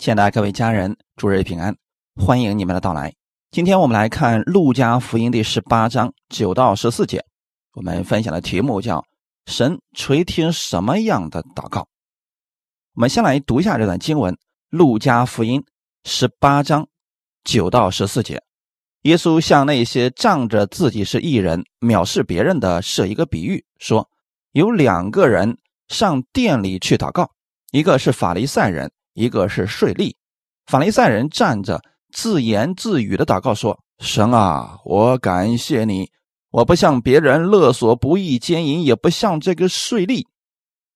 亲爱的各位家人，祝日平安，欢迎你们的到来。今天我们来看《路加福音》第十八章九到十四节，我们分享的题目叫“神垂听什么样的祷告”。我们先来读一下这段经文，《路加福音》十八章九到十四节。耶稣向那些仗着自己是艺人、藐视别人的设一个比喻，说：“有两个人上殿里去祷告，一个是法利赛人。”一个是税吏，法利赛人站着自言自语的祷告说：“神啊，我感谢你，我不像别人勒索不义奸淫，也不像这个税吏。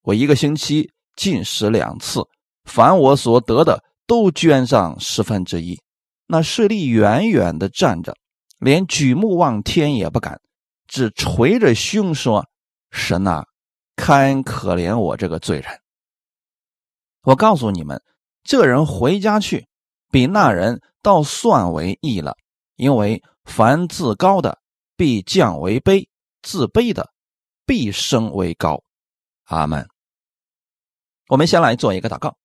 我一个星期进食两次，凡我所得的都捐上十分之一。”那税吏远远的站着，连举目望天也不敢，只捶着胸说：“神啊，看可怜我这个罪人。”我告诉你们，这人回家去，比那人倒算为义了。因为凡自高的，必降为卑；自卑的，必升为高。阿门。我们先来做一个祷告，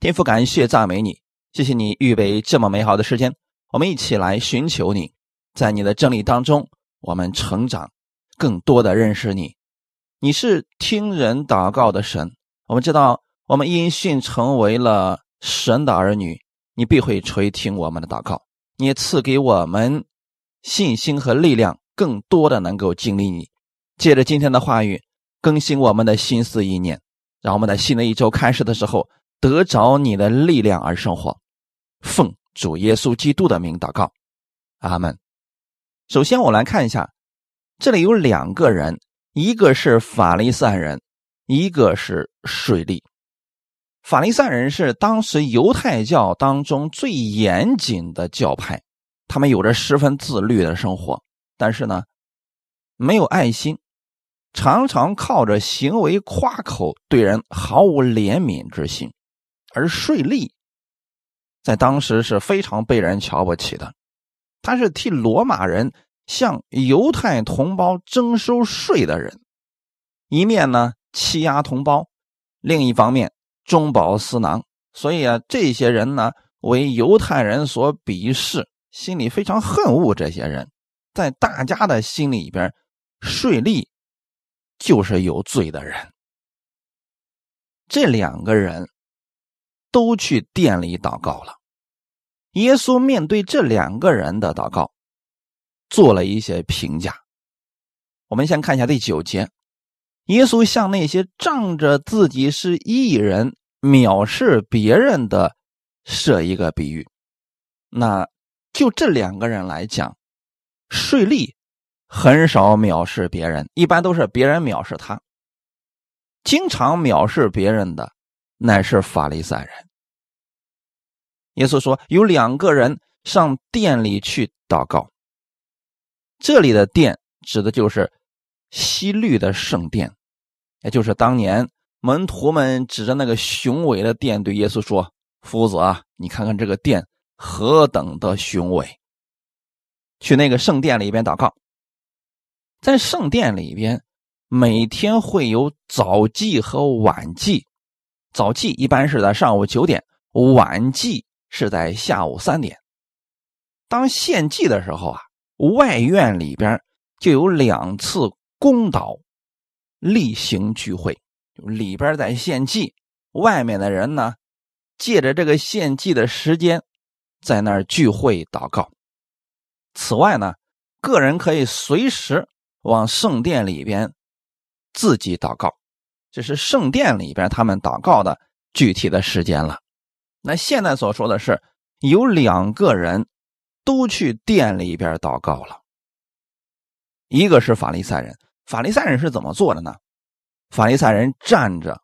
天父，感谢赞美你，谢谢你预备这么美好的时间，我们一起来寻求你，在你的真理当中，我们成长，更多的认识你。你是听人祷告的神，我们知道。我们因信成为了神的儿女，你必会垂听我们的祷告，你赐给我们信心和力量，更多的能够经历你。借着今天的话语，更新我们的心思意念，让我们在新的一周开始的时候得着你的力量而生活。奉主耶稣基督的名祷告，阿门。首先，我来看一下，这里有两个人，一个是法利赛人，一个是税吏。法利赛人是当时犹太教当中最严谨的教派，他们有着十分自律的生活，但是呢，没有爱心，常常靠着行为夸口，对人毫无怜悯之心。而税吏在当时是非常被人瞧不起的，他是替罗马人向犹太同胞征收税的人，一面呢欺压同胞，另一方面。中饱私囊，所以啊，这些人呢为犹太人所鄙视，心里非常恨恶这些人。在大家的心里边，税吏就是有罪的人。这两个人都去店里祷告了。耶稣面对这两个人的祷告，做了一些评价。我们先看一下第九节。耶稣向那些仗着自己是异人、藐视别人的设一个比喻。那就这两个人来讲，税吏很少藐视别人，一般都是别人藐视他。经常藐视别人的乃是法利赛人。耶稣说：“有两个人上殿里去祷告。”这里的殿指的就是。西律的圣殿，也就是当年门徒们指着那个雄伟的殿对耶稣说：“夫子啊，你看看这个殿何等的雄伟！”去那个圣殿里边祷告。在圣殿里边，每天会有早祭和晚祭。早祭一般是在上午九点，晚祭是在下午三点。当献祭的时候啊，外院里边就有两次。公祷例行聚会，里边在献祭，外面的人呢，借着这个献祭的时间，在那儿聚会祷告。此外呢，个人可以随时往圣殿里边自己祷告，这是圣殿里边他们祷告的具体的时间了。那现在所说的是，有两个人都去殿里边祷告了，一个是法利赛人。法利赛人是怎么做的呢？法利赛人站着，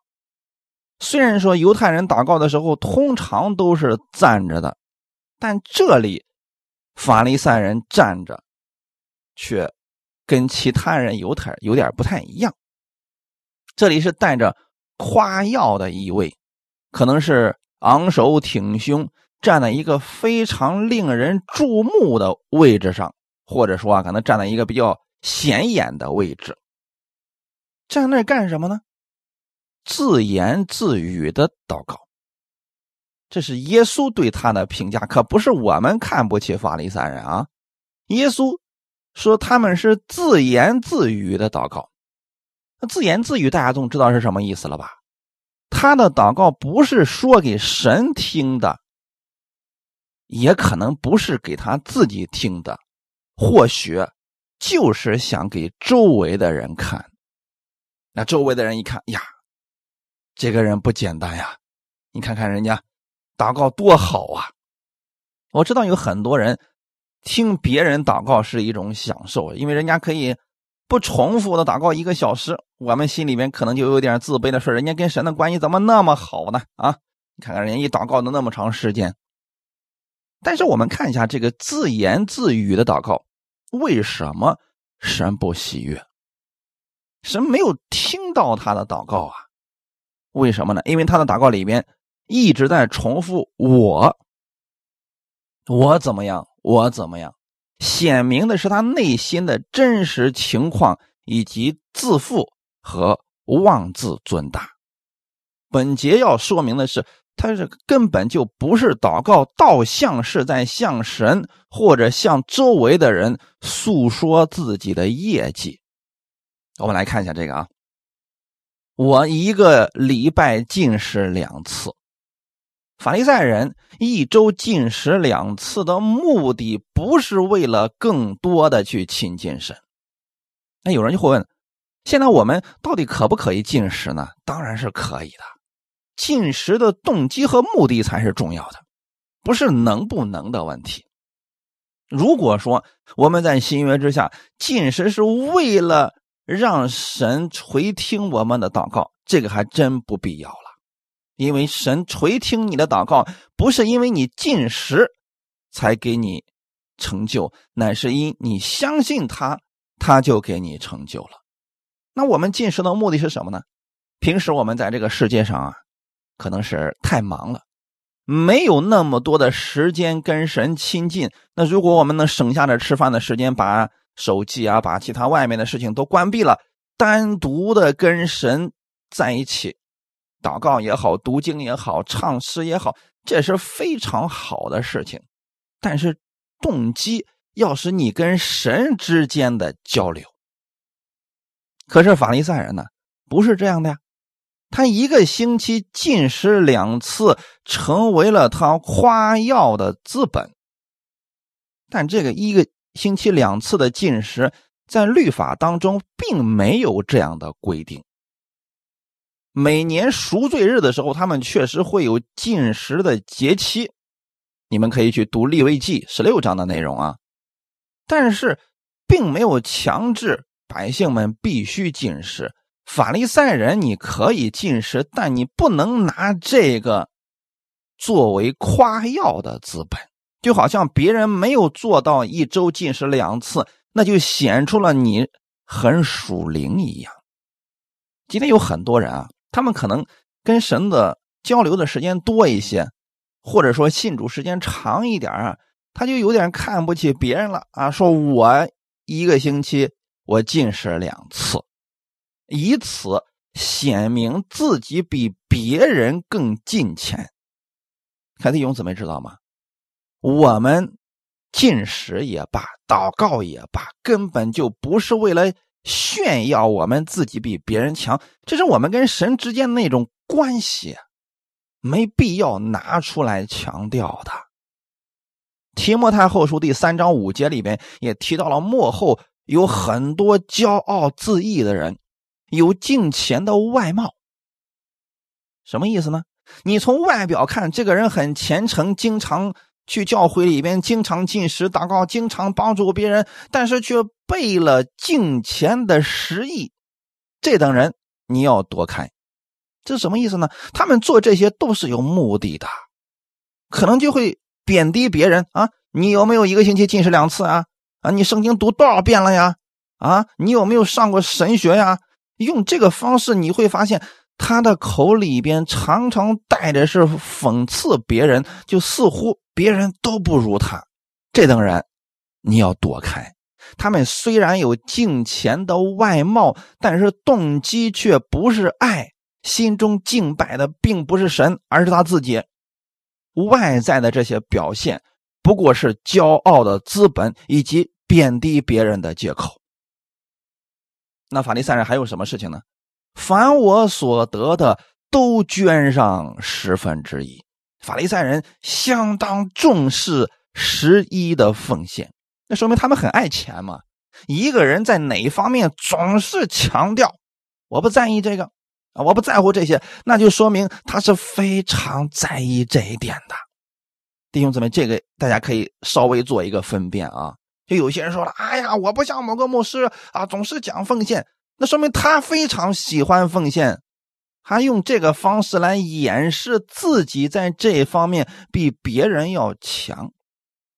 虽然说犹太人祷告的时候通常都是站着的，但这里法利赛人站着，却跟其他人犹太有点不太一样。这里是带着夸耀的意味，可能是昂首挺胸，站在一个非常令人注目的位置上，或者说啊，可能站在一个比较。显眼的位置，站那干什么呢？自言自语的祷告。这是耶稣对他的评价，可不是我们看不起法利赛人啊。耶稣说他们是自言自语的祷告。自言自语，大家总知道是什么意思了吧？他的祷告不是说给神听的，也可能不是给他自己听的，或许就是想给周围的人看。那周围的人一看呀，这个人不简单呀！你看看人家祷告多好啊！我知道有很多人听别人祷告是一种享受，因为人家可以。不重复的祷告一个小时，我们心里面可能就有点自卑的说人家跟神的关系怎么那么好呢？啊，你看看人家一祷告能那么长时间。但是我们看一下这个自言自语的祷告，为什么神不喜悦？神没有听到他的祷告啊？为什么呢？因为他的祷告里面一直在重复我，我怎么样，我怎么样。显明的是他内心的真实情况，以及自负和妄自尊大。本节要说明的是，他是根本就不是祷告，倒像是在向神或者向周围的人诉说自己的业绩。我们来看一下这个啊，我一个礼拜进食两次。法利赛人一周进食两次的目的，不是为了更多的去亲近神。那有人就会问：现在我们到底可不可以进食呢？当然是可以的。进食的动机和目的才是重要的，不是能不能的问题。如果说我们在新约之下进食是为了让神垂听我们的祷告，这个还真不必要了。因为神垂听你的祷告，不是因为你进食才给你成就，乃是因你相信他，他就给你成就了。那我们进食的目的是什么呢？平时我们在这个世界上啊，可能是太忙了，没有那么多的时间跟神亲近。那如果我们能省下点吃饭的时间，把手机啊，把其他外面的事情都关闭了，单独的跟神在一起。祷告也好，读经也好，唱诗也好，这是非常好的事情。但是动机要是你跟神之间的交流。可是法利赛人呢，不是这样的呀。他一个星期进食两次，成为了他夸耀的资本。但这个一个星期两次的进食，在律法当中并没有这样的规定。每年赎罪日的时候，他们确实会有进食的节期，你们可以去读立位记十六章的内容啊。但是，并没有强制百姓们必须进食。法利赛人你可以进食，但你不能拿这个作为夸耀的资本。就好像别人没有做到一周进食两次，那就显出了你很属灵一样。今天有很多人啊。他们可能跟神的交流的时间多一些，或者说信主时间长一点啊，他就有点看不起别人了啊。说我一个星期我进食两次，以此显明自己比别人更近前。凯弟兄姊妹知道吗？我们进食也罢，祷告也罢，根本就不是为了。炫耀我们自己比别人强，这是我们跟神之间那种关系，没必要拿出来强调的。提摩太后书第三章五节里边也提到了，幕后有很多骄傲自义的人，有敬虔的外貌。什么意思呢？你从外表看，这个人很虔诚，经常。去教会里边经常进食祷告，经常帮助别人，但是却背了敬钱的实意，这等人你要躲开。这是什么意思呢？他们做这些都是有目的的，可能就会贬低别人啊！你有没有一个星期进食两次啊？啊，你圣经读多少遍了呀？啊，你有没有上过神学呀？用这个方式，你会发现他的口里边常常带着是讽刺别人，就似乎。别人都不如他，这等人你要躲开。他们虽然有敬虔的外貌，但是动机却不是爱，心中敬拜的并不是神，而是他自己。外在的这些表现，不过是骄傲的资本以及贬低别人的借口。那法利赛人还有什么事情呢？凡我所得的，都捐上十分之一。法利赛人相当重视十一的奉献，那说明他们很爱钱嘛。一个人在哪一方面总是强调我不在意这个啊，我不在乎这些，那就说明他是非常在意这一点的。弟兄姊妹，这个大家可以稍微做一个分辨啊。就有些人说了：“哎呀，我不像某个牧师啊，总是讲奉献。”那说明他非常喜欢奉献，他用这个方式来掩饰自己在这方面比别人要强。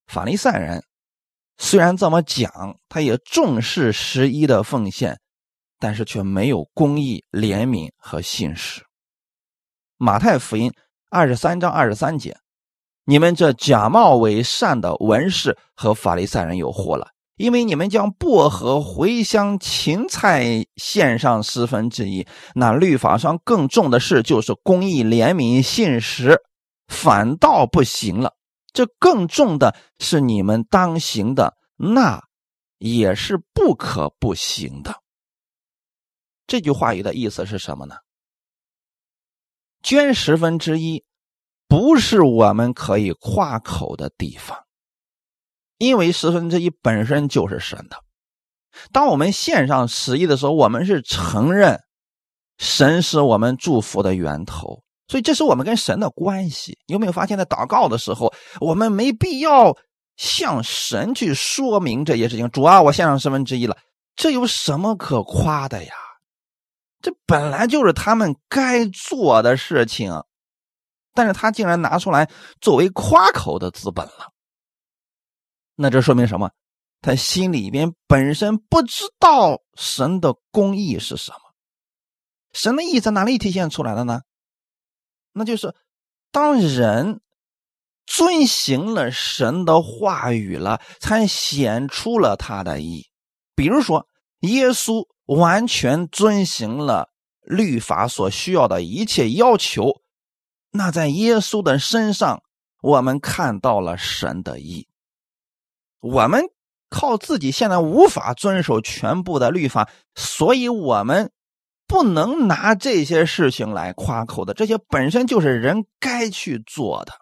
法利赛人虽然这么讲，他也重视十一的奉献，但是却没有公义、怜悯和信实。马太福音二十三章二十三节。你们这假冒伪善的文士和法利赛人有祸了，因为你们将薄荷、茴香、芹菜献上十分之一，那律法上更重的事就是公义、怜悯、信实，反倒不行了。这更重的是你们当行的，那也是不可不行的。这句话语的意思是什么呢？捐十分之一。不是我们可以夸口的地方，因为十分之一本身就是神的。当我们献上十亿的时候，我们是承认神是我们祝福的源头，所以这是我们跟神的关系。有没有发现，在祷告的时候，我们没必要向神去说明这些事情。主啊，我献上十分之一了，这有什么可夸的呀？这本来就是他们该做的事情。但是他竟然拿出来作为夸口的资本了，那这说明什么？他心里边本身不知道神的公义是什么，神的意在哪里体现出来的呢？那就是当人遵行了神的话语了，才显出了他的意。比如说，耶稣完全遵行了律法所需要的一切要求。那在耶稣的身上，我们看到了神的意。我们靠自己现在无法遵守全部的律法，所以我们不能拿这些事情来夸口的。这些本身就是人该去做的。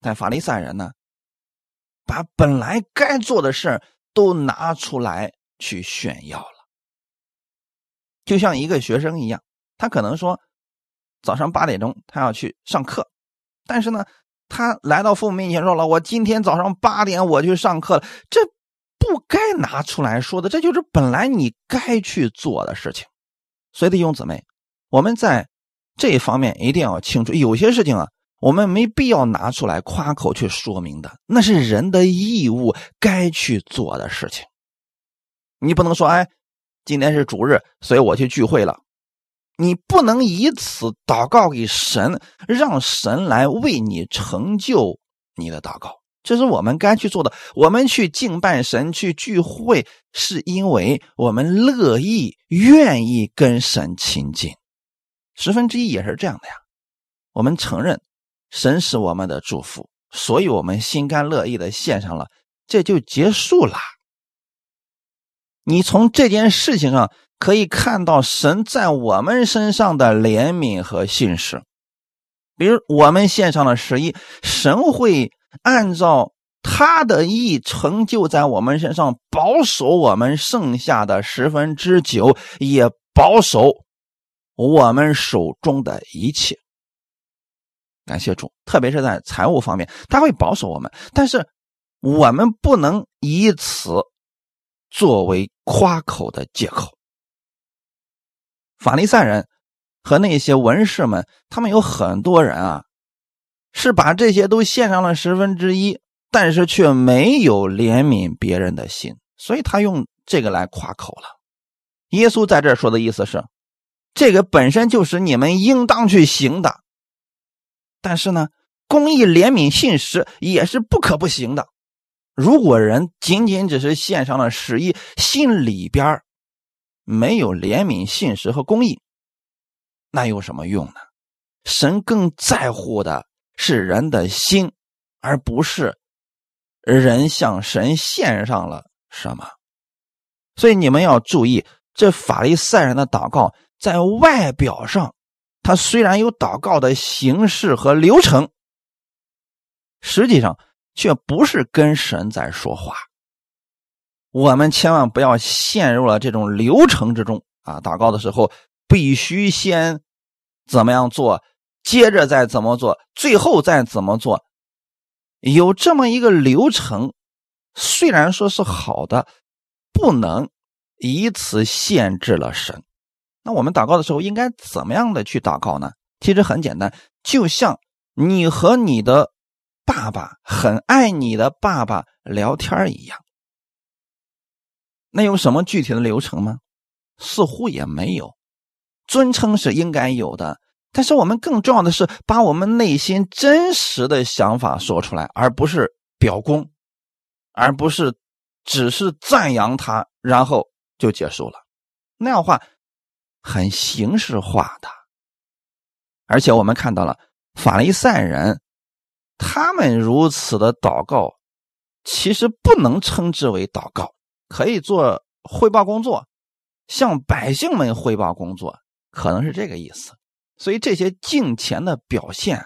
但法利赛人呢，把本来该做的事都拿出来去炫耀了，就像一个学生一样，他可能说。早上八点钟，他要去上课，但是呢，他来到父母面前说了：“我今天早上八点我去上课了。”这不该拿出来说的，这就是本来你该去做的事情。所以弟兄姊妹，我们在这一方面一定要清楚，有些事情啊，我们没必要拿出来夸口去说明的，那是人的义务该去做的事情。你不能说：“哎，今天是主日，所以我去聚会了。”你不能以此祷告给神，让神来为你成就你的祷告，这是我们该去做的。我们去敬拜神、去聚会，是因为我们乐意、愿意跟神亲近。十分之一也是这样的呀。我们承认神是我们的祝福，所以我们心甘乐意的献上了，这就结束了。你从这件事情上。可以看到神在我们身上的怜悯和信实，比如我们献上了十一，神会按照他的意成就在我们身上，保守我们剩下的十分之九，也保守我们手中的一切。感谢主，特别是在财务方面，他会保守我们，但是我们不能以此作为夸口的借口。法利赛人和那些文士们，他们有很多人啊，是把这些都献上了十分之一，但是却没有怜悯别人的心，所以他用这个来夸口了。耶稣在这说的意思是，这个本身就是你们应当去行的，但是呢，公义、怜悯、信实也是不可不行的。如果人仅仅只是献上了十一，心里边没有怜悯、信实和公义，那有什么用呢？神更在乎的是人的心，而不是人向神献上了什么。所以你们要注意，这法利赛人的祷告在外表上，他虽然有祷告的形式和流程，实际上却不是跟神在说话。我们千万不要陷入了这种流程之中啊！祷告的时候必须先怎么样做，接着再怎么做，最后再怎么做，有这么一个流程，虽然说是好的。不能以此限制了神。那我们祷告的时候应该怎么样的去祷告呢？其实很简单，就像你和你的爸爸很爱你的爸爸聊天一样。那有什么具体的流程吗？似乎也没有。尊称是应该有的，但是我们更重要的是把我们内心真实的想法说出来，而不是表功，而不是。只是赞扬他，然后就结束了，那样话很形式化的。而且我们看到了法利赛人，他们如此的祷告，其实不能称之为祷告，可以做汇报工作，向百姓们汇报工作，可能是这个意思。所以这些敬虔的表现，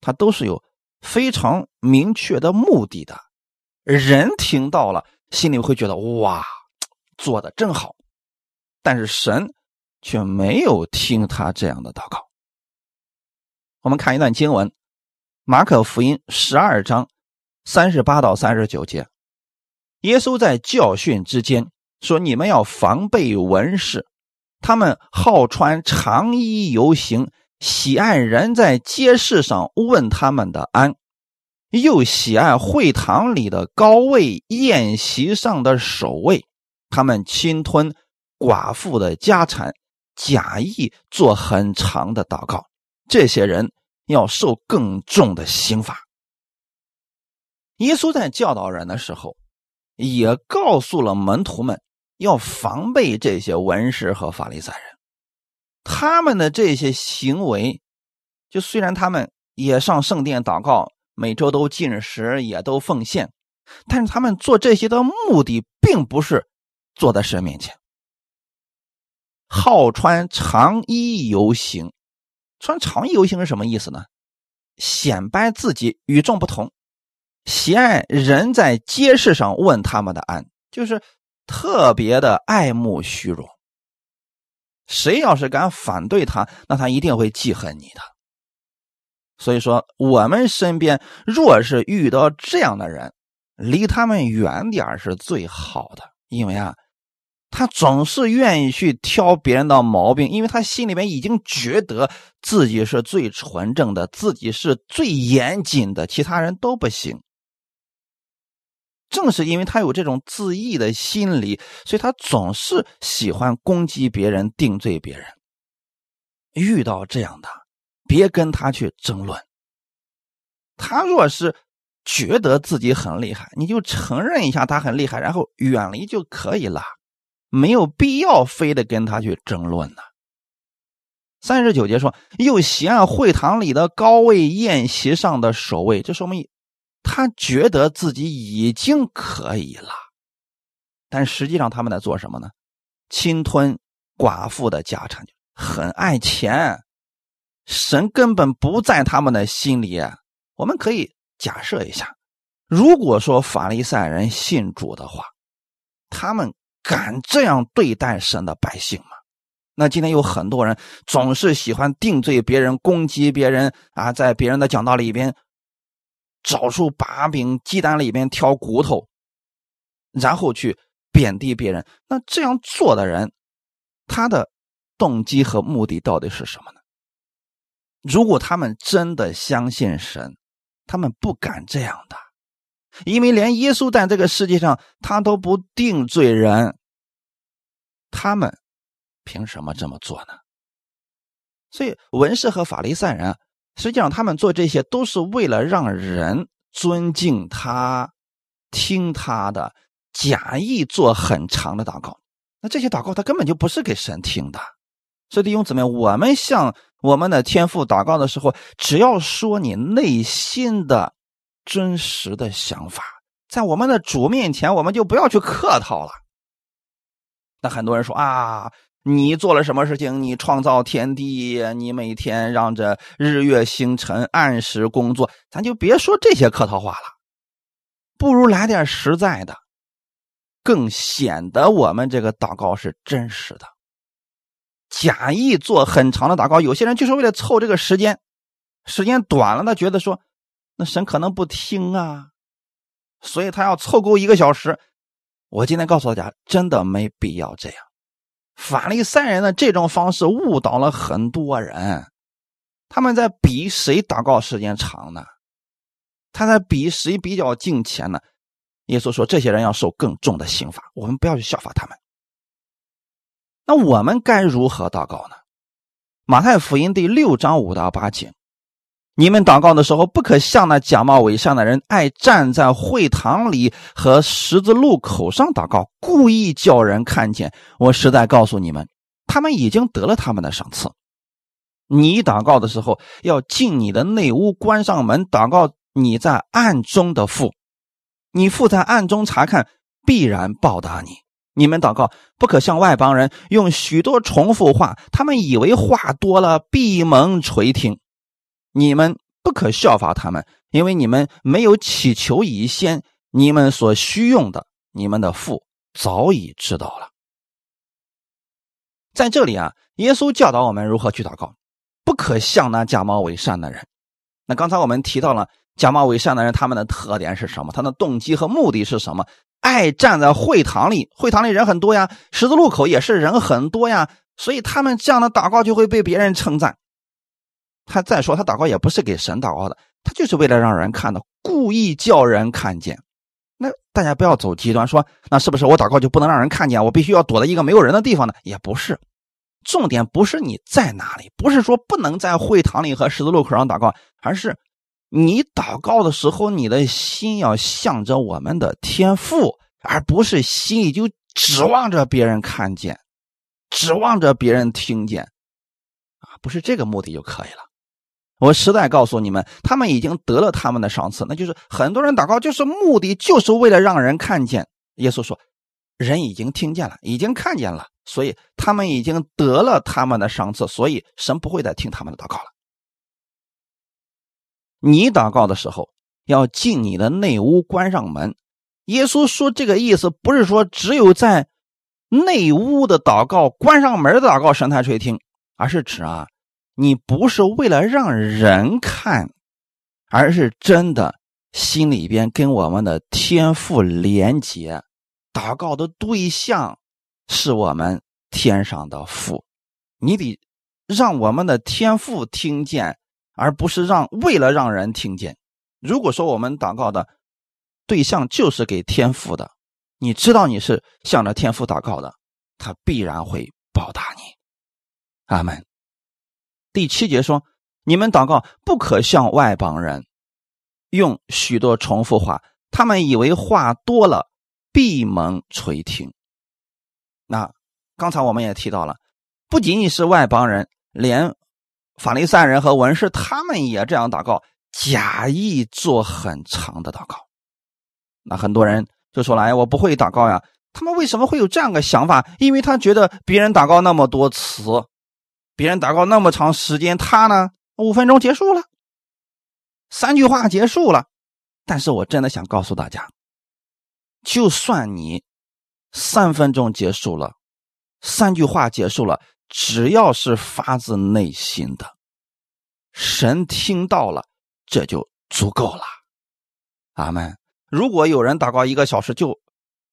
它都是有非常明确的目的的。人听到了，心里会觉得哇，做的真好，但是神却没有听他这样的祷告。我们看一段经文，《马可福音》十二章三十八到三十九节，耶稣在教训之间说：“你们要防备文士，他们好穿长衣游行，喜爱人在街市上问他们的安。”又喜爱会堂里的高位、宴席上的首位，他们侵吞寡妇的家产，假意做很长的祷告。这些人要受更重的刑罚。耶稣在教导人的时候，也告诉了门徒们要防备这些文士和法利赛人，他们的这些行为，就虽然他们也上圣殿祷告。每周都进食，也都奉献，但是他们做这些的目的，并不是坐在神面前。好穿长衣游行，穿长衣游行是什么意思呢？显摆自己与众不同，喜爱人在街市上问他们的安，就是特别的爱慕虚荣。谁要是敢反对他，那他一定会记恨你的。所以说，我们身边若是遇到这样的人，离他们远点是最好的。因为啊，他总是愿意去挑别人的毛病，因为他心里面已经觉得自己是最纯正的，自己是最严谨的，其他人都不行。正是因为他有这种自义的心理，所以他总是喜欢攻击别人、定罪别人。遇到这样的。别跟他去争论。他若是觉得自己很厉害，你就承认一下他很厉害，然后远离就可以了，没有必要非得跟他去争论呢。三十九节说，又喜爱会堂里的高位宴席上的守卫，这说明他觉得自己已经可以了。但实际上他们在做什么呢？侵吞寡妇的家产，很爱钱。神根本不在他们的心里。我们可以假设一下，如果说法利赛人信主的话，他们敢这样对待神的百姓吗？那今天有很多人总是喜欢定罪别人、攻击别人啊，在别人的讲道里边找出把柄，鸡蛋里边挑骨头，然后去贬低别人。那这样做的人，他的动机和目的到底是什么呢？如果他们真的相信神，他们不敢这样的，因为连耶稣在这个世界上他都不定罪人，他们凭什么这么做呢？所以文士和法利赛人，实际上他们做这些都是为了让人尊敬他、听他的，假意做很长的祷告。那这些祷告他根本就不是给神听的，所以弟兄姊妹，我们向我们的天父祷告的时候，只要说你内心的真实的想法，在我们的主面前，我们就不要去客套了。那很多人说啊，你做了什么事情？你创造天地，你每天让这日月星辰按时工作，咱就别说这些客套话了，不如来点实在的，更显得我们这个祷告是真实的。假意做很长的祷告，有些人就是为了凑这个时间，时间短了，他觉得说，那神可能不听啊，所以他要凑够一个小时。我今天告诉大家，真的没必要这样。法利赛人的这种方式误导了很多人，他们在比谁祷告时间长呢？他在比谁比较敬虔呢？耶稣说，这些人要受更重的刑罚，我们不要去效法他们。那我们该如何祷告呢？马太福音第六章五到八节，你们祷告的时候，不可像那假冒伪善的人，爱站在会堂里和十字路口上祷告，故意叫人看见。我实在告诉你们，他们已经得了他们的赏赐。你祷告的时候，要进你的内屋，关上门，祷告你在暗中的父，你父在暗中查看，必然报答你。你们祷告不可像外邦人用许多重复话，他们以为话多了闭门垂听。你们不可效法他们，因为你们没有祈求以先，你们所需用的，你们的父早已知道了。在这里啊，耶稣教导我们如何去祷告，不可像那假冒伪善的人。那刚才我们提到了假冒伪善的人，他们的特点是什么？他的动机和目的是什么？爱站在会堂里，会堂里人很多呀，十字路口也是人很多呀，所以他们这样的祷告就会被别人称赞。他再说，他祷告也不是给神祷告的，他就是为了让人看到，故意叫人看见。那大家不要走极端，说那是不是我祷告就不能让人看见？我必须要躲在一个没有人的地方呢？也不是，重点不是你在哪里，不是说不能在会堂里和十字路口上祷告，而是。你祷告的时候，你的心要向着我们的天父，而不是心里就指望着别人看见，指望着别人听见，啊，不是这个目的就可以了。我实在告诉你们，他们已经得了他们的赏赐，那就是很多人祷告就是目的，就是为了让人看见。耶稣说，人已经听见了，已经看见了，所以他们已经得了他们的赏赐，所以神不会再听他们的祷告了。你祷告的时候要进你的内屋，关上门。耶稣说这个意思不是说只有在内屋的祷告、关上门的祷告神才垂听，而是指啊，你不是为了让人看，而是真的心里边跟我们的天父连结，祷告的对象是我们天上的父，你得让我们的天父听见。而不是让为了让人听见。如果说我们祷告的对象就是给天父的，你知道你是向着天父祷告的，他必然会报答你。阿门。第七节说：你们祷告不可向外邦人用许多重复话，他们以为话多了闭门垂听。那刚才我们也提到了，不仅仅是外邦人，连。法利赛人和文士，他们也这样祷告，假意做很长的祷告。那很多人就说了：“哎，我不会祷告呀。”他们为什么会有这样的想法？因为他觉得别人祷告那么多词，别人祷告那么长时间，他呢五分钟结束了，三句话结束了。但是我真的想告诉大家，就算你三分钟结束了，三句话结束了。只要是发自内心的，神听到了，这就足够了。阿门。如果有人祷告一个小时，就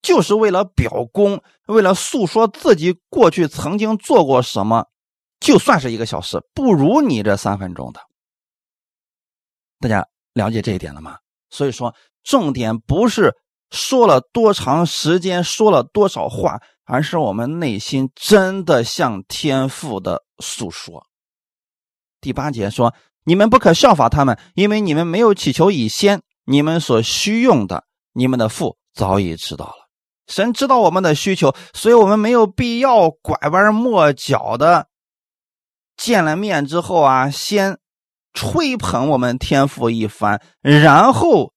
就是为了表功，为了诉说自己过去曾经做过什么，就算是一个小时，不如你这三分钟的。大家了解这一点了吗？所以说，重点不是说了多长时间，说了多少话。而是我们内心真的向天父的诉说。第八节说：“你们不可效法他们，因为你们没有祈求以先，你们所需用的，你们的父早已知道了。神知道我们的需求，所以我们没有必要拐弯抹角的见了面之后啊，先吹捧我们天父一番，然后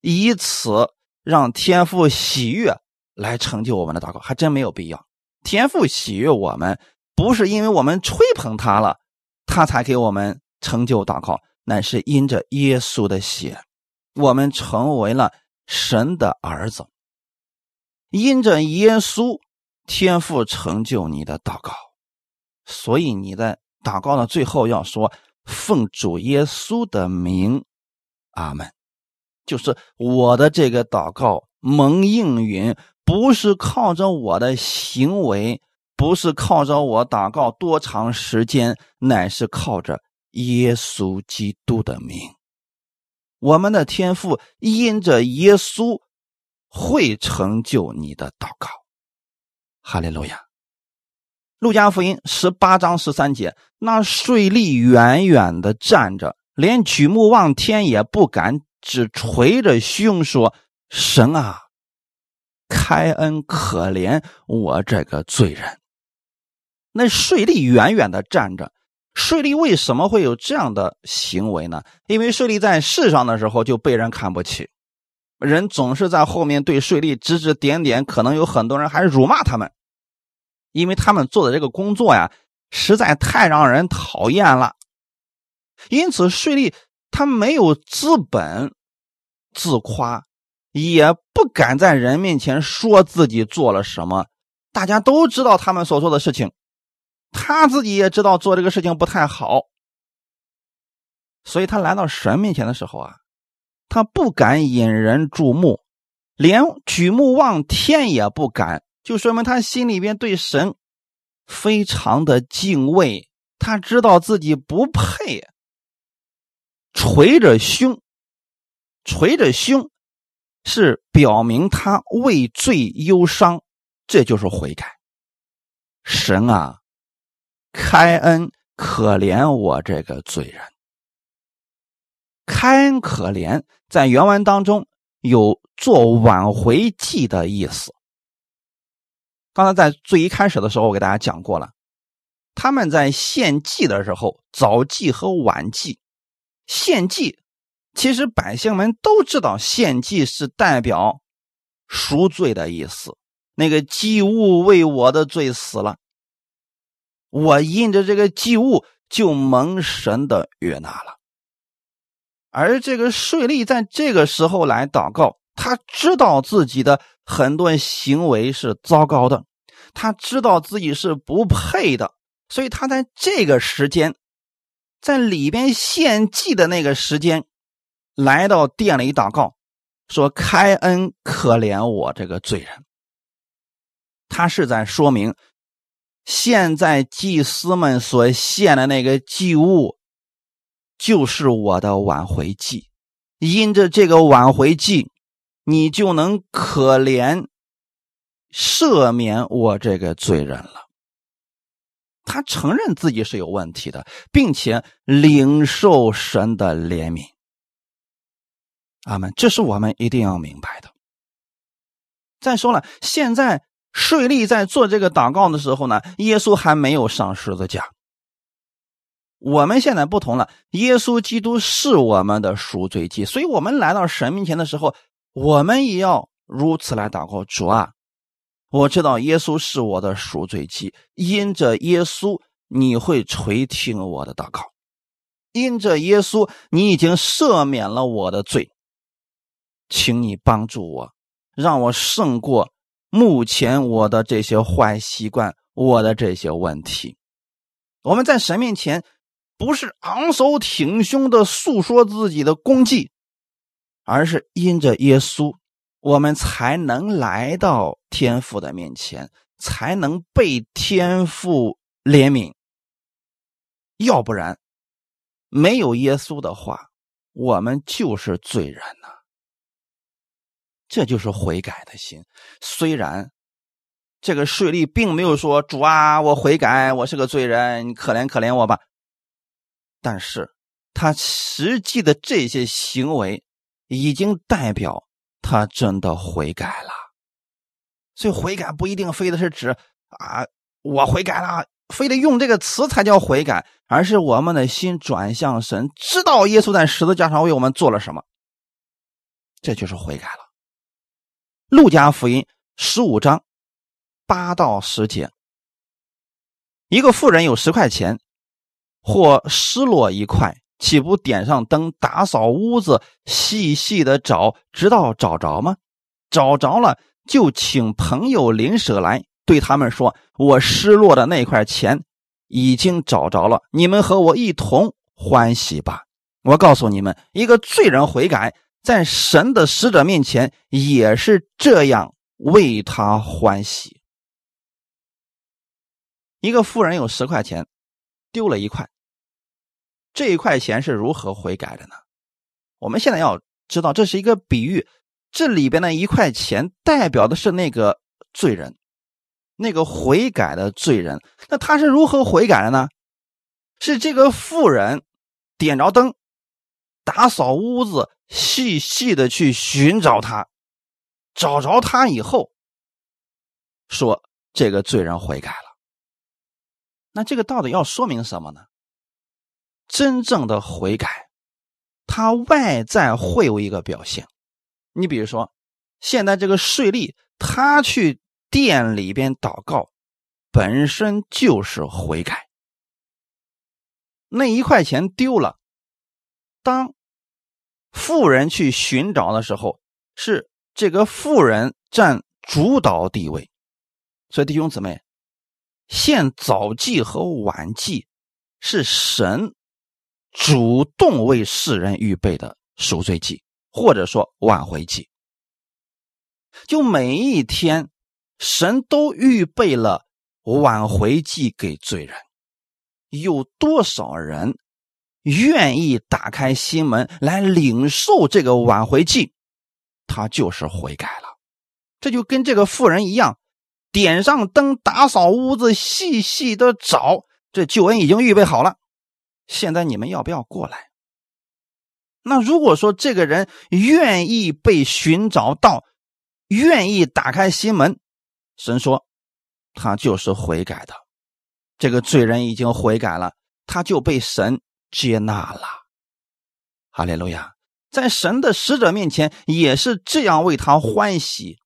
以此让天父喜悦来成就我们的祷告，还真没有必要。天父喜悦我们，不是因为我们吹捧他了，他才给我们成就祷告，乃是因着耶稣的血，我们成为了神的儿子。因着耶稣，天父成就你的祷告，所以你在祷告呢最后要说：“奉主耶稣的名，阿门。”就是我的这个祷告蒙应允。不是靠着我的行为，不是靠着我祷告多长时间，乃是靠着耶稣基督的名。我们的天赋因着耶稣会成就你的祷告。哈利路亚。路加福音十八章十三节，那税吏远远的站着，连举目望天也不敢，只捶着胸说：“神啊！”开恩可怜我这个罪人。那税吏远远的站着，税吏为什么会有这样的行为呢？因为税吏在世上的时候就被人看不起，人总是在后面对税吏指指点点，可能有很多人还辱骂他们，因为他们做的这个工作呀，实在太让人讨厌了。因此，税吏他没有资本自夸。也不敢在人面前说自己做了什么，大家都知道他们所做的事情，他自己也知道做这个事情不太好，所以他来到神面前的时候啊，他不敢引人注目，连举目望天也不敢，就说明他心里边对神非常的敬畏，他知道自己不配，捶着胸，捶着胸。是表明他畏罪忧伤，这就是悔改。神啊，开恩可怜我这个罪人。开恩可怜在原文当中有做挽回祭的意思。刚才在最一开始的时候，我给大家讲过了，他们在献祭的时候，早祭和晚祭，献祭。其实百姓们都知道，献祭是代表赎罪的意思。那个祭物为我的罪死了，我印着这个祭物就蒙神的悦纳了。而这个税吏在这个时候来祷告，他知道自己的很多行为是糟糕的，他知道自己是不配的，所以他在这个时间，在里边献祭的那个时间。来到店里祷告，说：“开恩可怜我这个罪人。”他是在说明，现在祭司们所献的那个祭物，就是我的挽回祭。因着这个挽回祭，你就能可怜、赦免我这个罪人了。他承认自己是有问题的，并且领受神的怜悯。阿门，这是我们一定要明白的。再说了，现在税吏在做这个祷告的时候呢，耶稣还没有上十字架。我们现在不同了，耶稣基督是我们的赎罪祭，所以我们来到神面前的时候，我们也要如此来祷告：主啊，我知道耶稣是我的赎罪祭，因着耶稣，你会垂听我的祷告；因着耶稣，你已经赦免了我的罪。请你帮助我，让我胜过目前我的这些坏习惯，我的这些问题。我们在神面前，不是昂首挺胸的诉说自己的功绩，而是因着耶稣，我们才能来到天父的面前，才能被天父怜悯。要不然，没有耶稣的话，我们就是罪人呐。这就是悔改的心。虽然这个税吏并没有说“主啊，我悔改，我是个罪人，你可怜可怜我吧”，但是他实际的这些行为已经代表他真的悔改了。所以悔改不一定非得是指啊，我悔改了，非得用这个词才叫悔改，而是我们的心转向神，知道耶稣在十字架上为我们做了什么，这就是悔改了。路加福音十五章八到十节，一个富人有十块钱，或失落一块，岂不点上灯，打扫屋子，细细的找，直到找着吗？找着了，就请朋友邻舍来。对他们说：“我失落的那块钱已经找着了，你们和我一同欢喜吧。”我告诉你们，一个罪人悔改，在神的使者面前也是这样为他欢喜。一个富人有十块钱，丢了一块，这一块钱是如何悔改的呢？我们现在要知道，这是一个比喻，这里边的一块钱代表的是那个罪人。那个悔改的罪人，那他是如何悔改的呢？是这个妇人点着灯，打扫屋子，细细的去寻找他，找着他以后，说这个罪人悔改了。那这个到底要说明什么呢？真正的悔改，他外在会有一个表现。你比如说，现在这个税吏，他去。店里边祷告，本身就是悔改。那一块钱丢了，当富人去寻找的时候，是这个富人占主导地位。所以弟兄姊妹，现早祭和晚祭是神主动为世人预备的赎罪祭，或者说挽回祭。就每一天。神都预备了挽回祭给罪人，有多少人愿意打开心门来领受这个挽回祭？他就是悔改了。这就跟这个妇人一样，点上灯，打扫屋子，细细的找，这救恩已经预备好了。现在你们要不要过来？那如果说这个人愿意被寻找到，愿意打开心门。神说，他就是悔改的，这个罪人已经悔改了，他就被神接纳了。哈利路亚，在神的使者面前也是这样为他欢喜。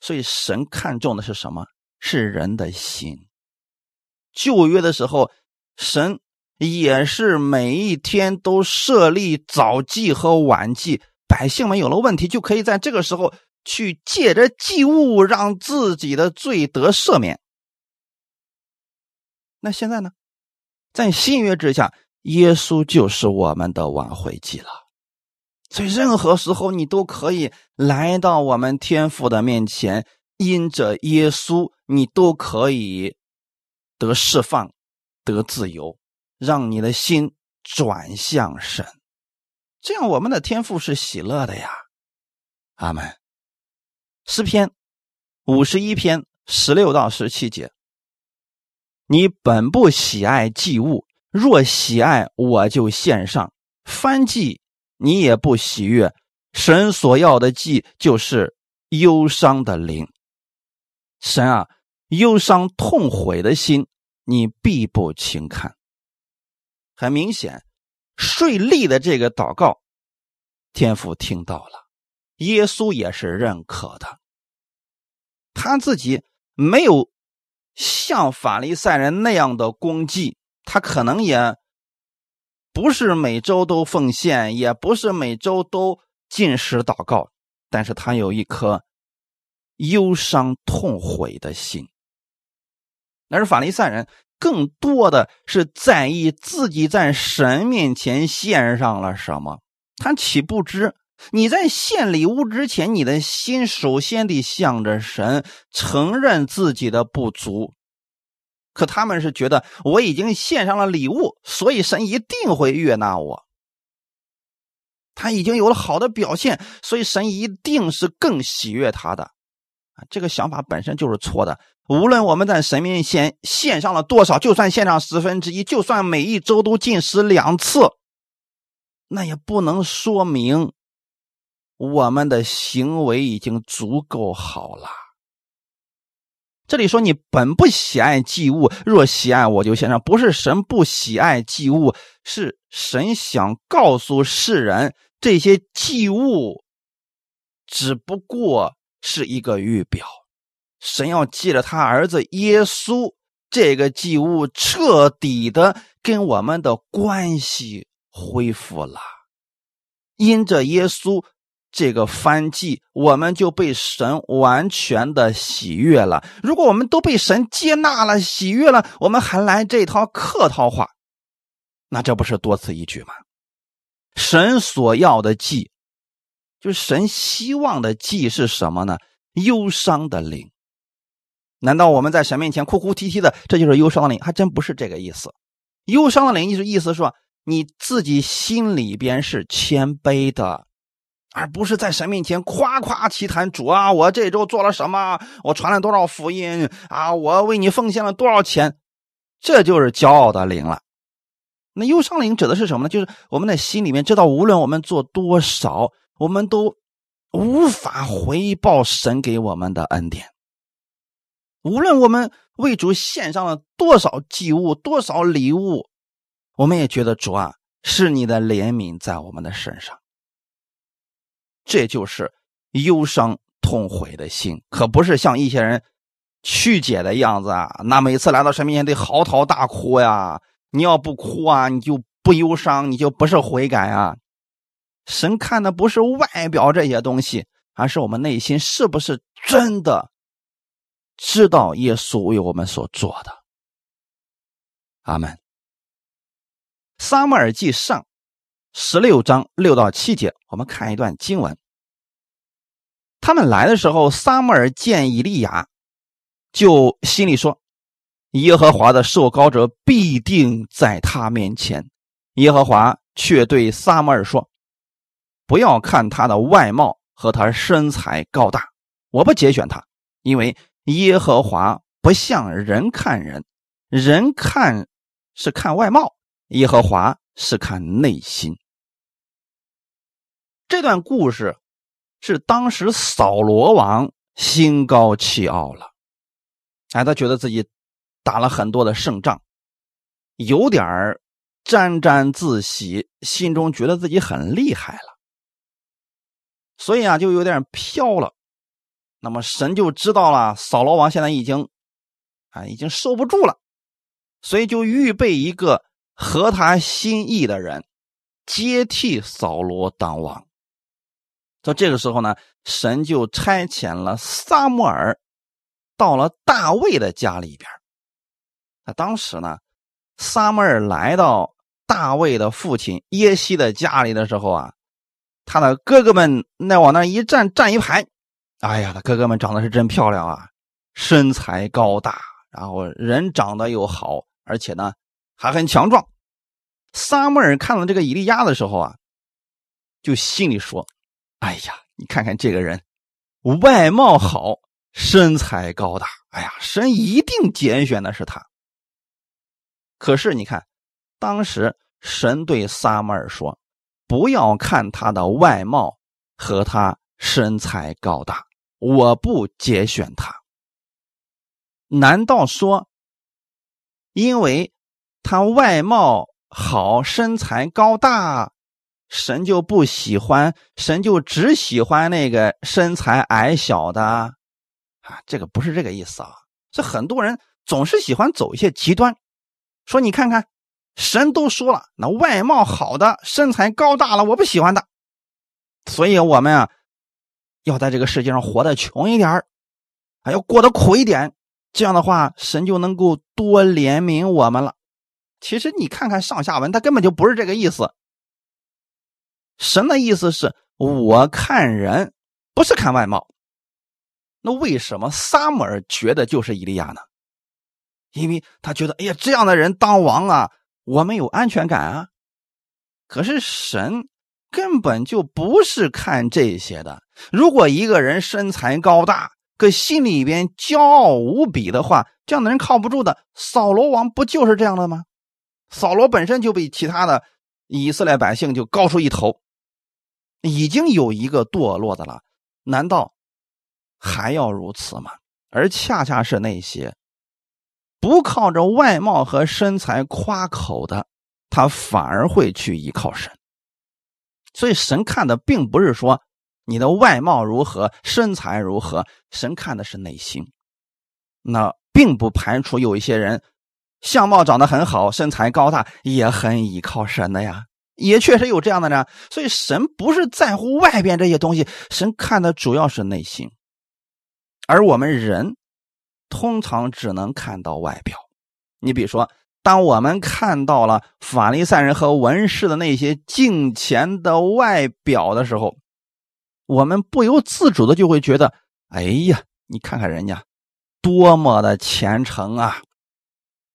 所以神看重的是什么？是人的心。旧约的时候，神也是每一天都设立早祭和晚祭，百姓们有了问题，就可以在这个时候。去借着祭物让自己的罪得赦免。那现在呢，在新约之下，耶稣就是我们的挽回祭了。所以任何时候你都可以来到我们天父的面前，因着耶稣，你都可以得释放、得自由，让你的心转向神。这样，我们的天赋是喜乐的呀。阿门。诗篇五十一篇十六到十七节：你本不喜爱祭物，若喜爱，我就献上；翻祭你也不喜悦。神所要的祭就是忧伤的灵。神啊，忧伤痛悔的心，你必不轻看。很明显，税吏的这个祷告，天父听到了。耶稣也是认可的，他自己没有像法利赛人那样的功绩，他可能也不是每周都奉献，也不是每周都进食祷告，但是他有一颗忧伤痛悔的心。而法利赛人更多的是在意自己在神面前献上了什么，他岂不知？你在献礼物之前，你的心首先得向着神，承认自己的不足。可他们是觉得我已经献上了礼物，所以神一定会悦纳我。他已经有了好的表现，所以神一定是更喜悦他的。啊，这个想法本身就是错的。无论我们在神面前献上了多少，就算献上十分之一，就算每一周都进食两次，那也不能说明。我们的行为已经足够好了。这里说你本不喜爱祭物，若喜爱，我就献上。不是神不喜爱祭物，是神想告诉世人，这些祭物只不过是一个预表。神要借着他儿子耶稣这个祭物，彻底的跟我们的关系恢复了。因着耶稣。这个翻祭，我们就被神完全的喜悦了。如果我们都被神接纳了、喜悦了，我们还来这套客套话，那这不是多此一举吗？神所要的祭，就神希望的祭是什么呢？忧伤的灵。难道我们在神面前哭哭啼啼的，这就是忧伤的灵？还真不是这个意思。忧伤的灵意思意思说，你自己心里边是谦卑的。而不是在神面前夸夸其谈，主啊，我这周做了什么？我传了多少福音啊？我为你奉献了多少钱？这就是骄傲的灵了。那忧伤灵指的是什么呢？就是我们的心里面知道，无论我们做多少，我们都无法回报神给我们的恩典。无论我们为主献上了多少祭物、多少礼物，我们也觉得主啊，是你的怜悯在我们的身上。这就是忧伤痛悔的心，可不是像一些人曲解的样子啊！那每次来到神面前得嚎啕大哭呀！你要不哭啊，你就不忧伤，你就不是悔改啊！神看的不是外表这些东西，而是我们内心是不是真的知道耶稣为我们所做的。阿门。撒母耳记上。十六章六到七节，我们看一段经文。他们来的时候，撒母耳见以利亚，就心里说：“耶和华的受膏者必定在他面前。”耶和华却对撒母耳说：“不要看他的外貌和他身材高大，我不节选他，因为耶和华不像人看人，人看是看外貌，耶和华是看内心。”这段故事是当时扫罗王心高气傲了，哎，他觉得自己打了很多的胜仗，有点沾沾自喜，心中觉得自己很厉害了，所以啊，就有点飘了。那么神就知道了，扫罗王现在已经啊，已经受不住了，所以就预备一个合他心意的人接替扫罗当王。到这个时候呢，神就差遣了撒母耳到了大卫的家里边。那当时呢，撒母耳来到大卫的父亲耶西的家里的时候啊，他的哥哥们那往那一站，站一排。哎呀，他哥哥们长得是真漂亮啊，身材高大，然后人长得又好，而且呢还很强壮。撒母耳看到这个以利亚的时候啊，就心里说。哎呀，你看看这个人，外貌好，身材高大。哎呀，神一定拣选的是他。可是你看，当时神对撒母耳说：“不要看他的外貌和他身材高大，我不节选他。”难道说，因为他外貌好，身材高大？神就不喜欢，神就只喜欢那个身材矮小的，啊，这个不是这个意思啊。这很多人总是喜欢走一些极端，说你看看，神都说了，那外貌好的、身材高大了，我不喜欢的。所以我们啊，要在这个世界上活得穷一点还要过得苦一点，这样的话，神就能够多怜悯我们了。其实你看看上下文，他根本就不是这个意思。神的意思是我看人不是看外貌，那为什么撒母耳觉得就是以利亚呢？因为他觉得，哎呀，这样的人当王啊，我们有安全感啊。可是神根本就不是看这些的。如果一个人身材高大，可心里边骄傲无比的话，这样的人靠不住的。扫罗王不就是这样的吗？扫罗本身就比其他的以色列百姓就高出一头。已经有一个堕落的了，难道还要如此吗？而恰恰是那些不靠着外貌和身材夸口的，他反而会去依靠神。所以神看的并不是说你的外貌如何、身材如何，神看的是内心。那并不排除有一些人相貌长得很好、身材高大，也很依靠神的呀。也确实有这样的人，所以神不是在乎外边这些东西，神看的主要是内心。而我们人通常只能看到外表。你比如说，当我们看到了法利赛人和文士的那些敬虔的外表的时候，我们不由自主的就会觉得：哎呀，你看看人家多么的虔诚啊！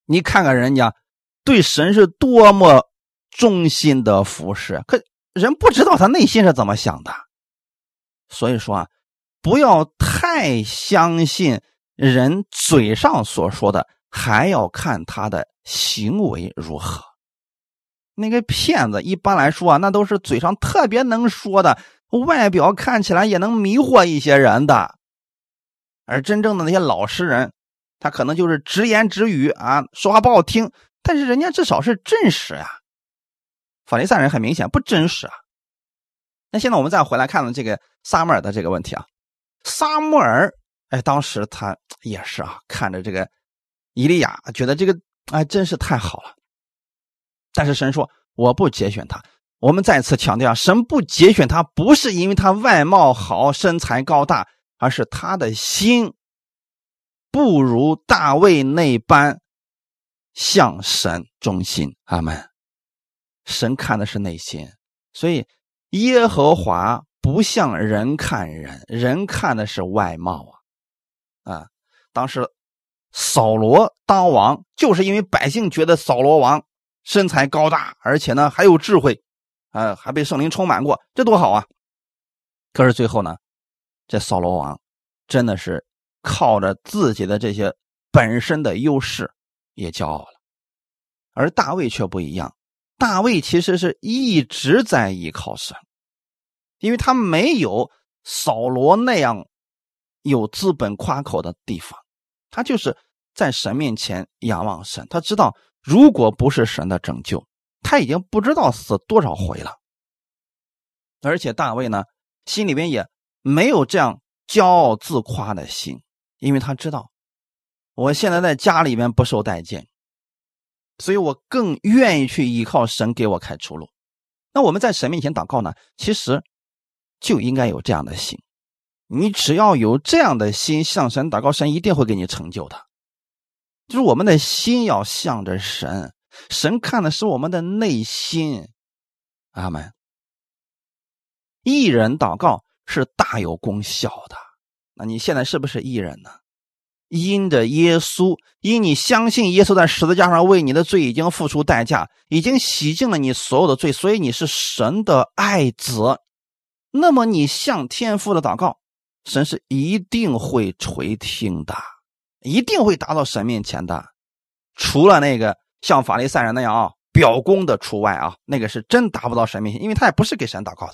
你看看人家对神是多么。忠心的服侍，可人不知道他内心是怎么想的，所以说啊，不要太相信人嘴上所说的，还要看他的行为如何。那个骗子一般来说啊，那都是嘴上特别能说的，外表看起来也能迷惑一些人的，而真正的那些老实人，他可能就是直言直语啊，说话不好听，但是人家至少是真实呀。法利赛人很明显不真实啊。那现在我们再回来看看这个撒母耳的这个问题啊，撒母耳哎，当时他也是啊，看着这个伊利亚，觉得这个哎真是太好了。但是神说我不节选他。我们再次强调，神不节选他，不是因为他外貌好、身材高大，而是他的心不如大卫那般向神忠心。阿门。神看的是内心，所以耶和华不像人看人，人看的是外貌啊！啊，当时扫罗当王，就是因为百姓觉得扫罗王身材高大，而且呢还有智慧，啊，还被圣灵充满过，这多好啊！可是最后呢，这扫罗王真的是靠着自己的这些本身的优势也骄傲了，而大卫却不一样。大卫其实是一直在依靠神，因为他没有扫罗那样有资本夸口的地方，他就是在神面前仰望神。他知道，如果不是神的拯救，他已经不知道死多少回了。而且大卫呢，心里边也没有这样骄傲自夸的心，因为他知道，我现在在家里面不受待见。所以我更愿意去依靠神给我开出路。那我们在神面前祷告呢？其实就应该有这样的心。你只要有这样的心向神祷告，神一定会给你成就的。就是我们的心要向着神，神看的是我们的内心。阿门。艺人祷告是大有功效的。那你现在是不是艺人呢？因着耶稣，因你相信耶稣在十字架上为你的罪已经付出代价，已经洗净了你所有的罪，所以你是神的爱子。那么你向天父的祷告，神是一定会垂听的，一定会达到神面前的。除了那个像法利赛人那样啊表功的除外啊，那个是真达不到神面前，因为他也不是给神祷告的。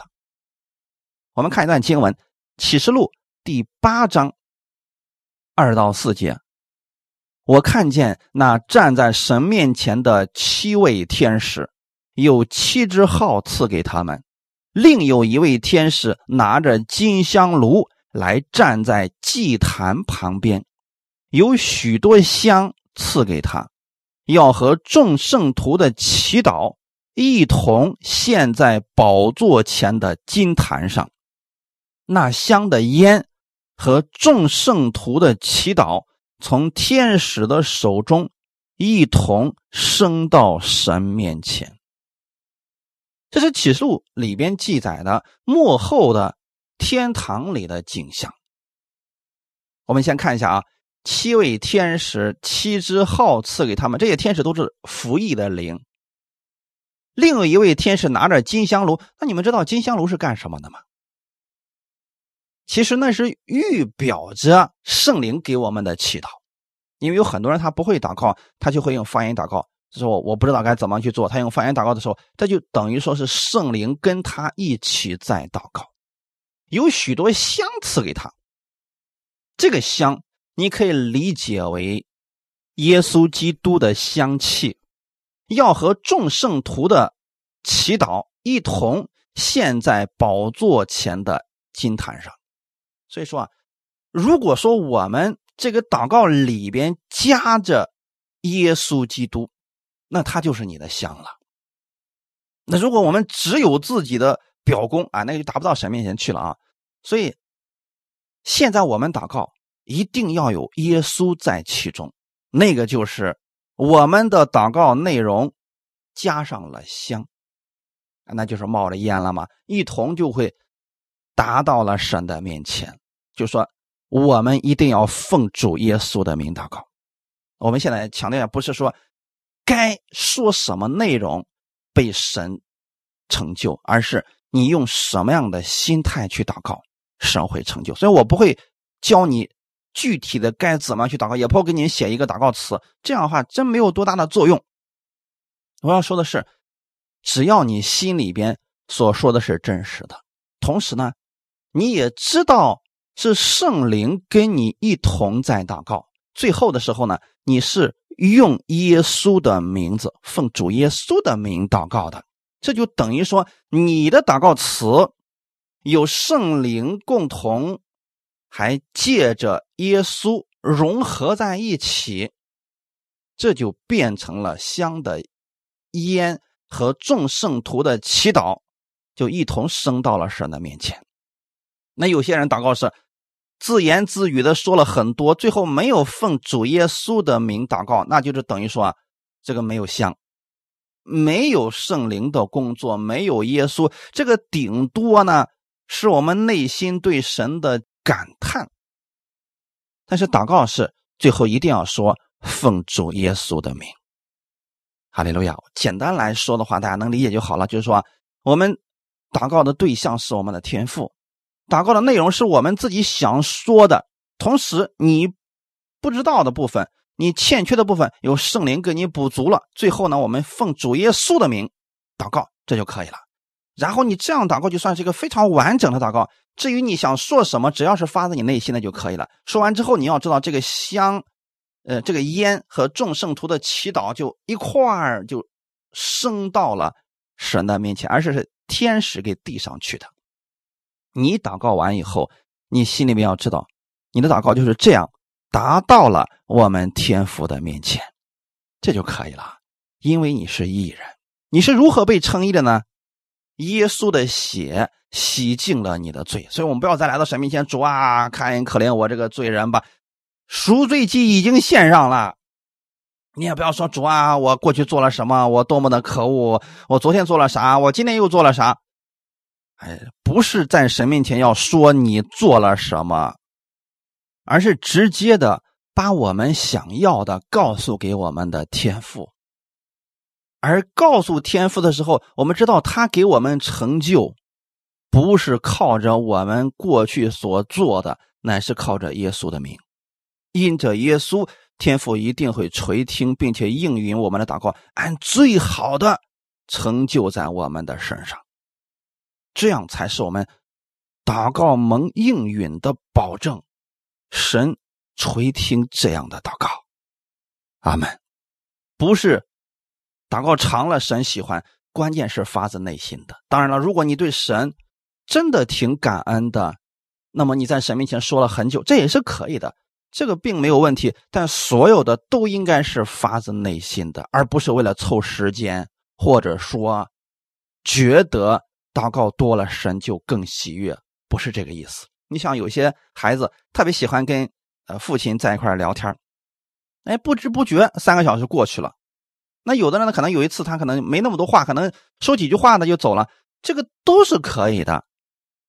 我们看一段经文，《启示录》第八章。二到四节，我看见那站在神面前的七位天使，有七只号赐给他们；另有一位天使拿着金香炉来站在祭坛旁边，有许多香赐给他，要和众圣徒的祈祷一同献在宝座前的金坛上。那香的烟。和众圣徒的祈祷从天使的手中一同升到神面前。这是启示录里边记载的幕后的天堂里的景象。我们先看一下啊，七位天使，七只号赐给他们，这些天使都是服役的灵。另一位天使拿着金香炉，那你们知道金香炉是干什么的吗？其实那是预表着圣灵给我们的祈祷，因为有很多人他不会祷告，他就会用方言祷告。说我我不知道该怎么去做，他用方言祷告的时候，这就等于说是圣灵跟他一起在祷告。有许多香赐给他，这个香你可以理解为耶稣基督的香气，要和众圣徒的祈祷一同献在宝座前的金坛上。所以说啊，如果说我们这个祷告里边夹着耶稣基督，那他就是你的香了。那如果我们只有自己的表功啊，那就达不到神面前去了啊。所以现在我们祷告一定要有耶稣在其中，那个就是我们的祷告内容加上了香，那就是冒着烟了嘛，一同就会达到了神的面前。就说我们一定要奉主耶稣的名祷告。我们现在强调的不是说该说什么内容。被神成就，而是你用什么样的心态去祷告，神会成就。所以我不会教你具体的该怎么去祷告，也不会给你写一个祷告词，这样的话真没有多大的作用。我要说的是，只要你心里边所说的是真实的，同时呢，你也知道是圣灵跟你一同在祷告，最后的时候呢，你是。用耶稣的名字，奉主耶稣的名祷告的，这就等于说你的祷告词有圣灵共同，还借着耶稣融合在一起，这就变成了香的烟和众圣徒的祈祷，就一同升到了神的面前。那有些人祷告是。自言自语的说了很多，最后没有奉主耶稣的名祷告，那就是等于说啊，这个没有香，没有圣灵的工作，没有耶稣，这个顶多呢是我们内心对神的感叹。但是祷告是最后一定要说奉主耶稣的名，哈利路亚。简单来说的话，大家能理解就好了，就是说我们祷告的对象是我们的天赋。祷告的内容是我们自己想说的，同时你不知道的部分，你欠缺的部分，由圣灵给你补足了。最后呢，我们奉主耶稣的名祷告，这就可以了。然后你这样祷告，就算是一个非常完整的祷告。至于你想说什么，只要是发自你内心的就可以了。说完之后，你要知道这个香，呃，这个烟和众圣徒的祈祷就一块儿就升到了神的面前，而是是天使给递上去的。你祷告完以后，你心里面要知道，你的祷告就是这样达到了我们天父的面前，这就可以了。因为你是义人，你是如何被称义的呢？耶稣的血洗净了你的罪，所以我们不要再来到神面前，主啊，看可怜我这个罪人吧。赎罪祭已经献上了，你也不要说主啊，我过去做了什么，我多么的可恶，我昨天做了啥，我今天又做了啥。哎，不是在神面前要说你做了什么，而是直接的把我们想要的告诉给我们的天赋。而告诉天赋的时候，我们知道他给我们成就，不是靠着我们过去所做的，乃是靠着耶稣的名。因着耶稣，天赋一定会垂听，并且应允我们的祷告，按最好的成就在我们的身上。这样才是我们祷告蒙应允的保证，神垂听这样的祷告，阿门。不是祷告长了神喜欢，关键是发自内心的。当然了，如果你对神真的挺感恩的，那么你在神面前说了很久，这也是可以的，这个并没有问题。但所有的都应该是发自内心的，而不是为了凑时间，或者说觉得。祷告多了，神就更喜悦，不是这个意思。你想，有些孩子特别喜欢跟呃父亲在一块聊天哎，不知不觉三个小时过去了。那有的人呢，可能有一次他可能没那么多话，可能说几句话呢就走了，这个都是可以的。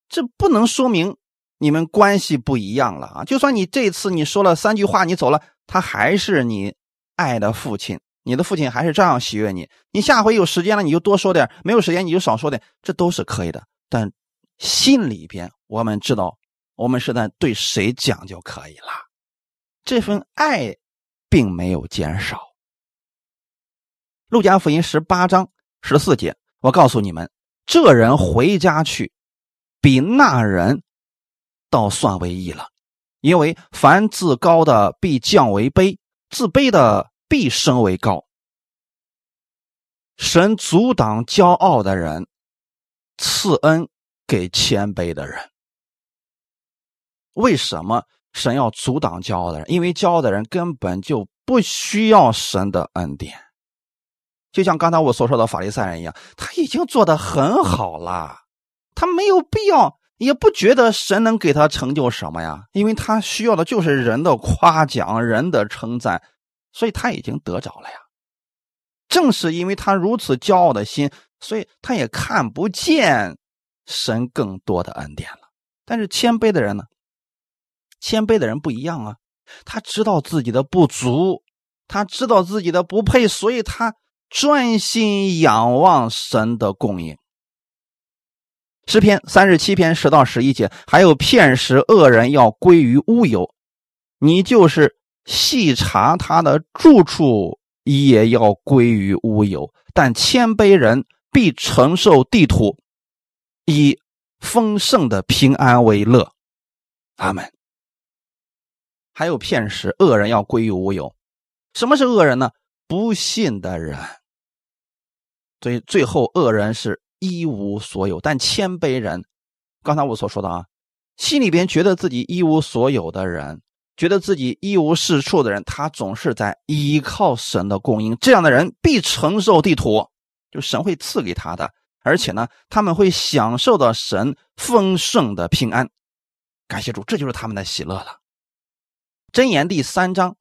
这不能说明你们关系不一样了啊！就算你这次你说了三句话，你走了，他还是你爱的父亲。你的父亲还是照样喜悦你。你下回有时间了，你就多说点；没有时间，你就少说点，这都是可以的。但心里边，我们知道，我们是在对谁讲就可以了。这份爱并没有减少。路加福音十八章十四节，我告诉你们，这人回家去，比那人倒算为义了，因为凡自高的必降为卑，自卑的必升为高。神阻挡骄傲的人，赐恩给谦卑的人。为什么神要阻挡骄傲的人？因为骄傲的人根本就不需要神的恩典。就像刚才我所说的法利赛人一样，他已经做的很好了，他没有必要，也不觉得神能给他成就什么呀，因为他需要的就是人的夸奖、人的称赞，所以他已经得着了呀。正是因为他如此骄傲的心，所以他也看不见神更多的恩典了。但是谦卑的人呢？谦卑的人不一样啊，他知道自己的不足，他知道自己的不配，所以他专心仰望神的供应。诗篇三十七篇十到十一节，还有骗食恶人要归于乌有，你就是细查他的住处。也要归于乌有，但谦卑人必承受地土，以丰盛的平安为乐。阿门。还有骗食恶人要归于无有，什么是恶人呢？不信的人。所以最后恶人是一无所有，但谦卑人，刚才我所说的啊，心里边觉得自己一无所有的人。觉得自己一无是处的人，他总是在依靠神的供应。这样的人必承受地土，就神会赐给他的，而且呢，他们会享受到神丰盛的平安。感谢主，这就是他们的喜乐了。箴言第三章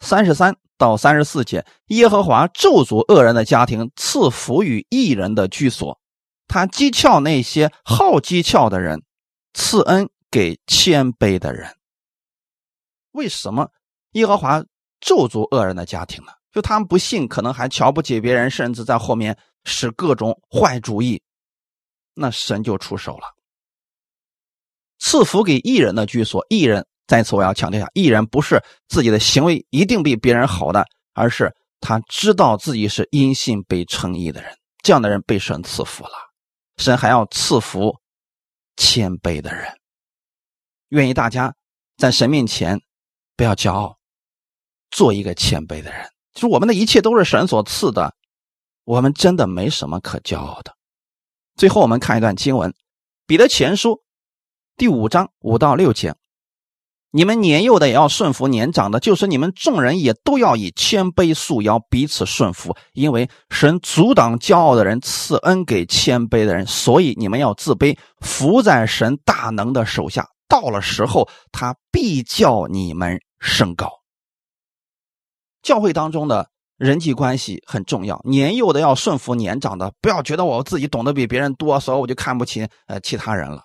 三十三到三十四节：耶和华咒诅恶人的家庭，赐福于异人的居所。他讥诮那些好讥诮的人，赐恩给谦卑的人。为什么耶和华咒诅恶人的家庭呢？就他们不信，可能还瞧不起别人，甚至在后面使各种坏主意，那神就出手了。赐福给异人的居所，异人再次我要强调一下，异人不是自己的行为一定比别人好的，而是他知道自己是因信被称义的人，这样的人被神赐福了。神还要赐福谦卑的人，愿意大家在神面前。不要骄傲，做一个谦卑的人。就是我们的一切都是神所赐的，我们真的没什么可骄傲的。最后，我们看一段经文，《彼得前书》第五章五到六节：你们年幼的也要顺服年长的，就是你们众人也都要以谦卑束腰，彼此顺服。因为神阻挡骄傲的人，赐恩给谦卑的人，所以你们要自卑，服在神大能的手下。到了时候，他必叫你们升高。教会当中的人际关系很重要，年幼的要顺服年长的，不要觉得我自己懂得比别人多，所以我就看不起呃其他人了。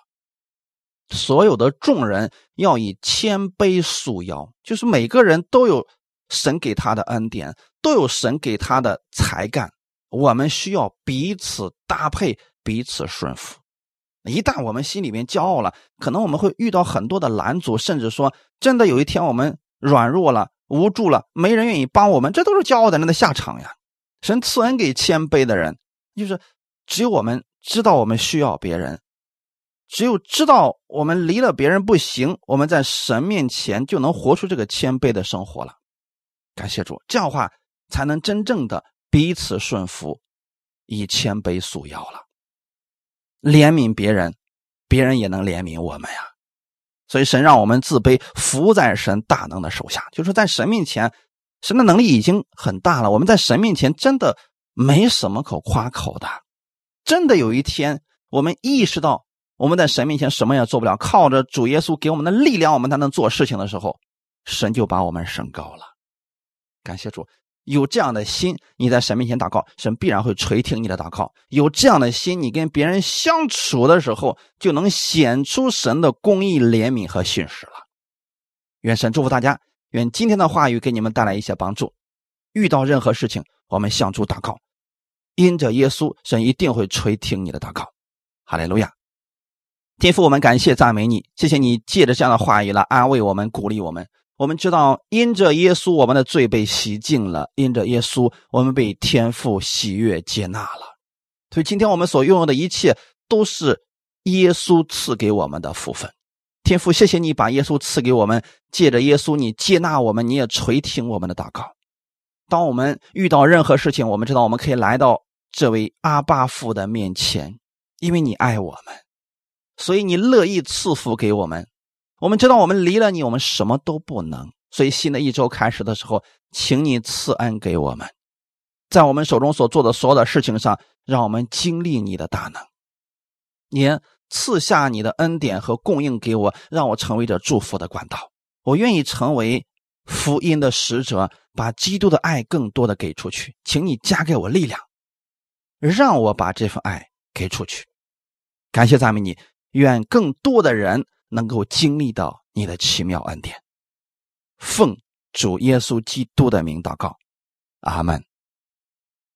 所有的众人要以谦卑束腰，就是每个人都有神给他的恩典，都有神给他的才干，我们需要彼此搭配，彼此顺服。一旦我们心里面骄傲了，可能我们会遇到很多的拦阻，甚至说，真的有一天我们软弱了、无助了，没人愿意帮我们，这都是骄傲的人的下场呀。神赐恩给谦卑的人，就是只有我们知道我们需要别人，只有知道我们离了别人不行，我们在神面前就能活出这个谦卑的生活了。感谢主，这样的话才能真正的彼此顺服，以谦卑束腰了。怜悯别人，别人也能怜悯我们呀。所以神让我们自卑，服在神大能的手下。就是在神面前，神的能力已经很大了。我们在神面前真的没什么可夸口的。真的有一天，我们意识到我们在神面前什么也做不了，靠着主耶稣给我们的力量，我们才能做事情的时候，神就把我们升高了。感谢主。有这样的心，你在神面前祷告，神必然会垂听你的祷告。有这样的心，你跟别人相处的时候，就能显出神的公义、怜悯和信实了。愿神祝福大家，愿今天的话语给你们带来一些帮助。遇到任何事情，我们向主祷告，因着耶稣，神一定会垂听你的祷告。哈利路亚！天父，我们感谢赞美你，谢谢你借着这样的话语来安慰我们、鼓励我们。我们知道，因着耶稣，我们的罪被洗净了；因着耶稣，我们被天父喜悦接纳了。所以，今天我们所拥有的一切，都是耶稣赐给我们的福分。天父，谢谢你把耶稣赐给我们，借着耶稣，你接纳我们，你也垂听我们的祷告。当我们遇到任何事情，我们知道我们可以来到这位阿爸父的面前，因为你爱我们，所以你乐意赐福给我们。我们知道我们离了你，我们什么都不能。所以新的一周开始的时候，请你赐恩给我们，在我们手中所做的所有的事情上，让我们经历你的大能。你赐下你的恩典和供应给我，让我成为这祝福的管道。我愿意成为福音的使者，把基督的爱更多的给出去。请你加给我力量，让我把这份爱给出去。感谢赞美你，愿更多的人能够经历到你的奇妙恩典。奉主耶稣基督的名祷告，阿门。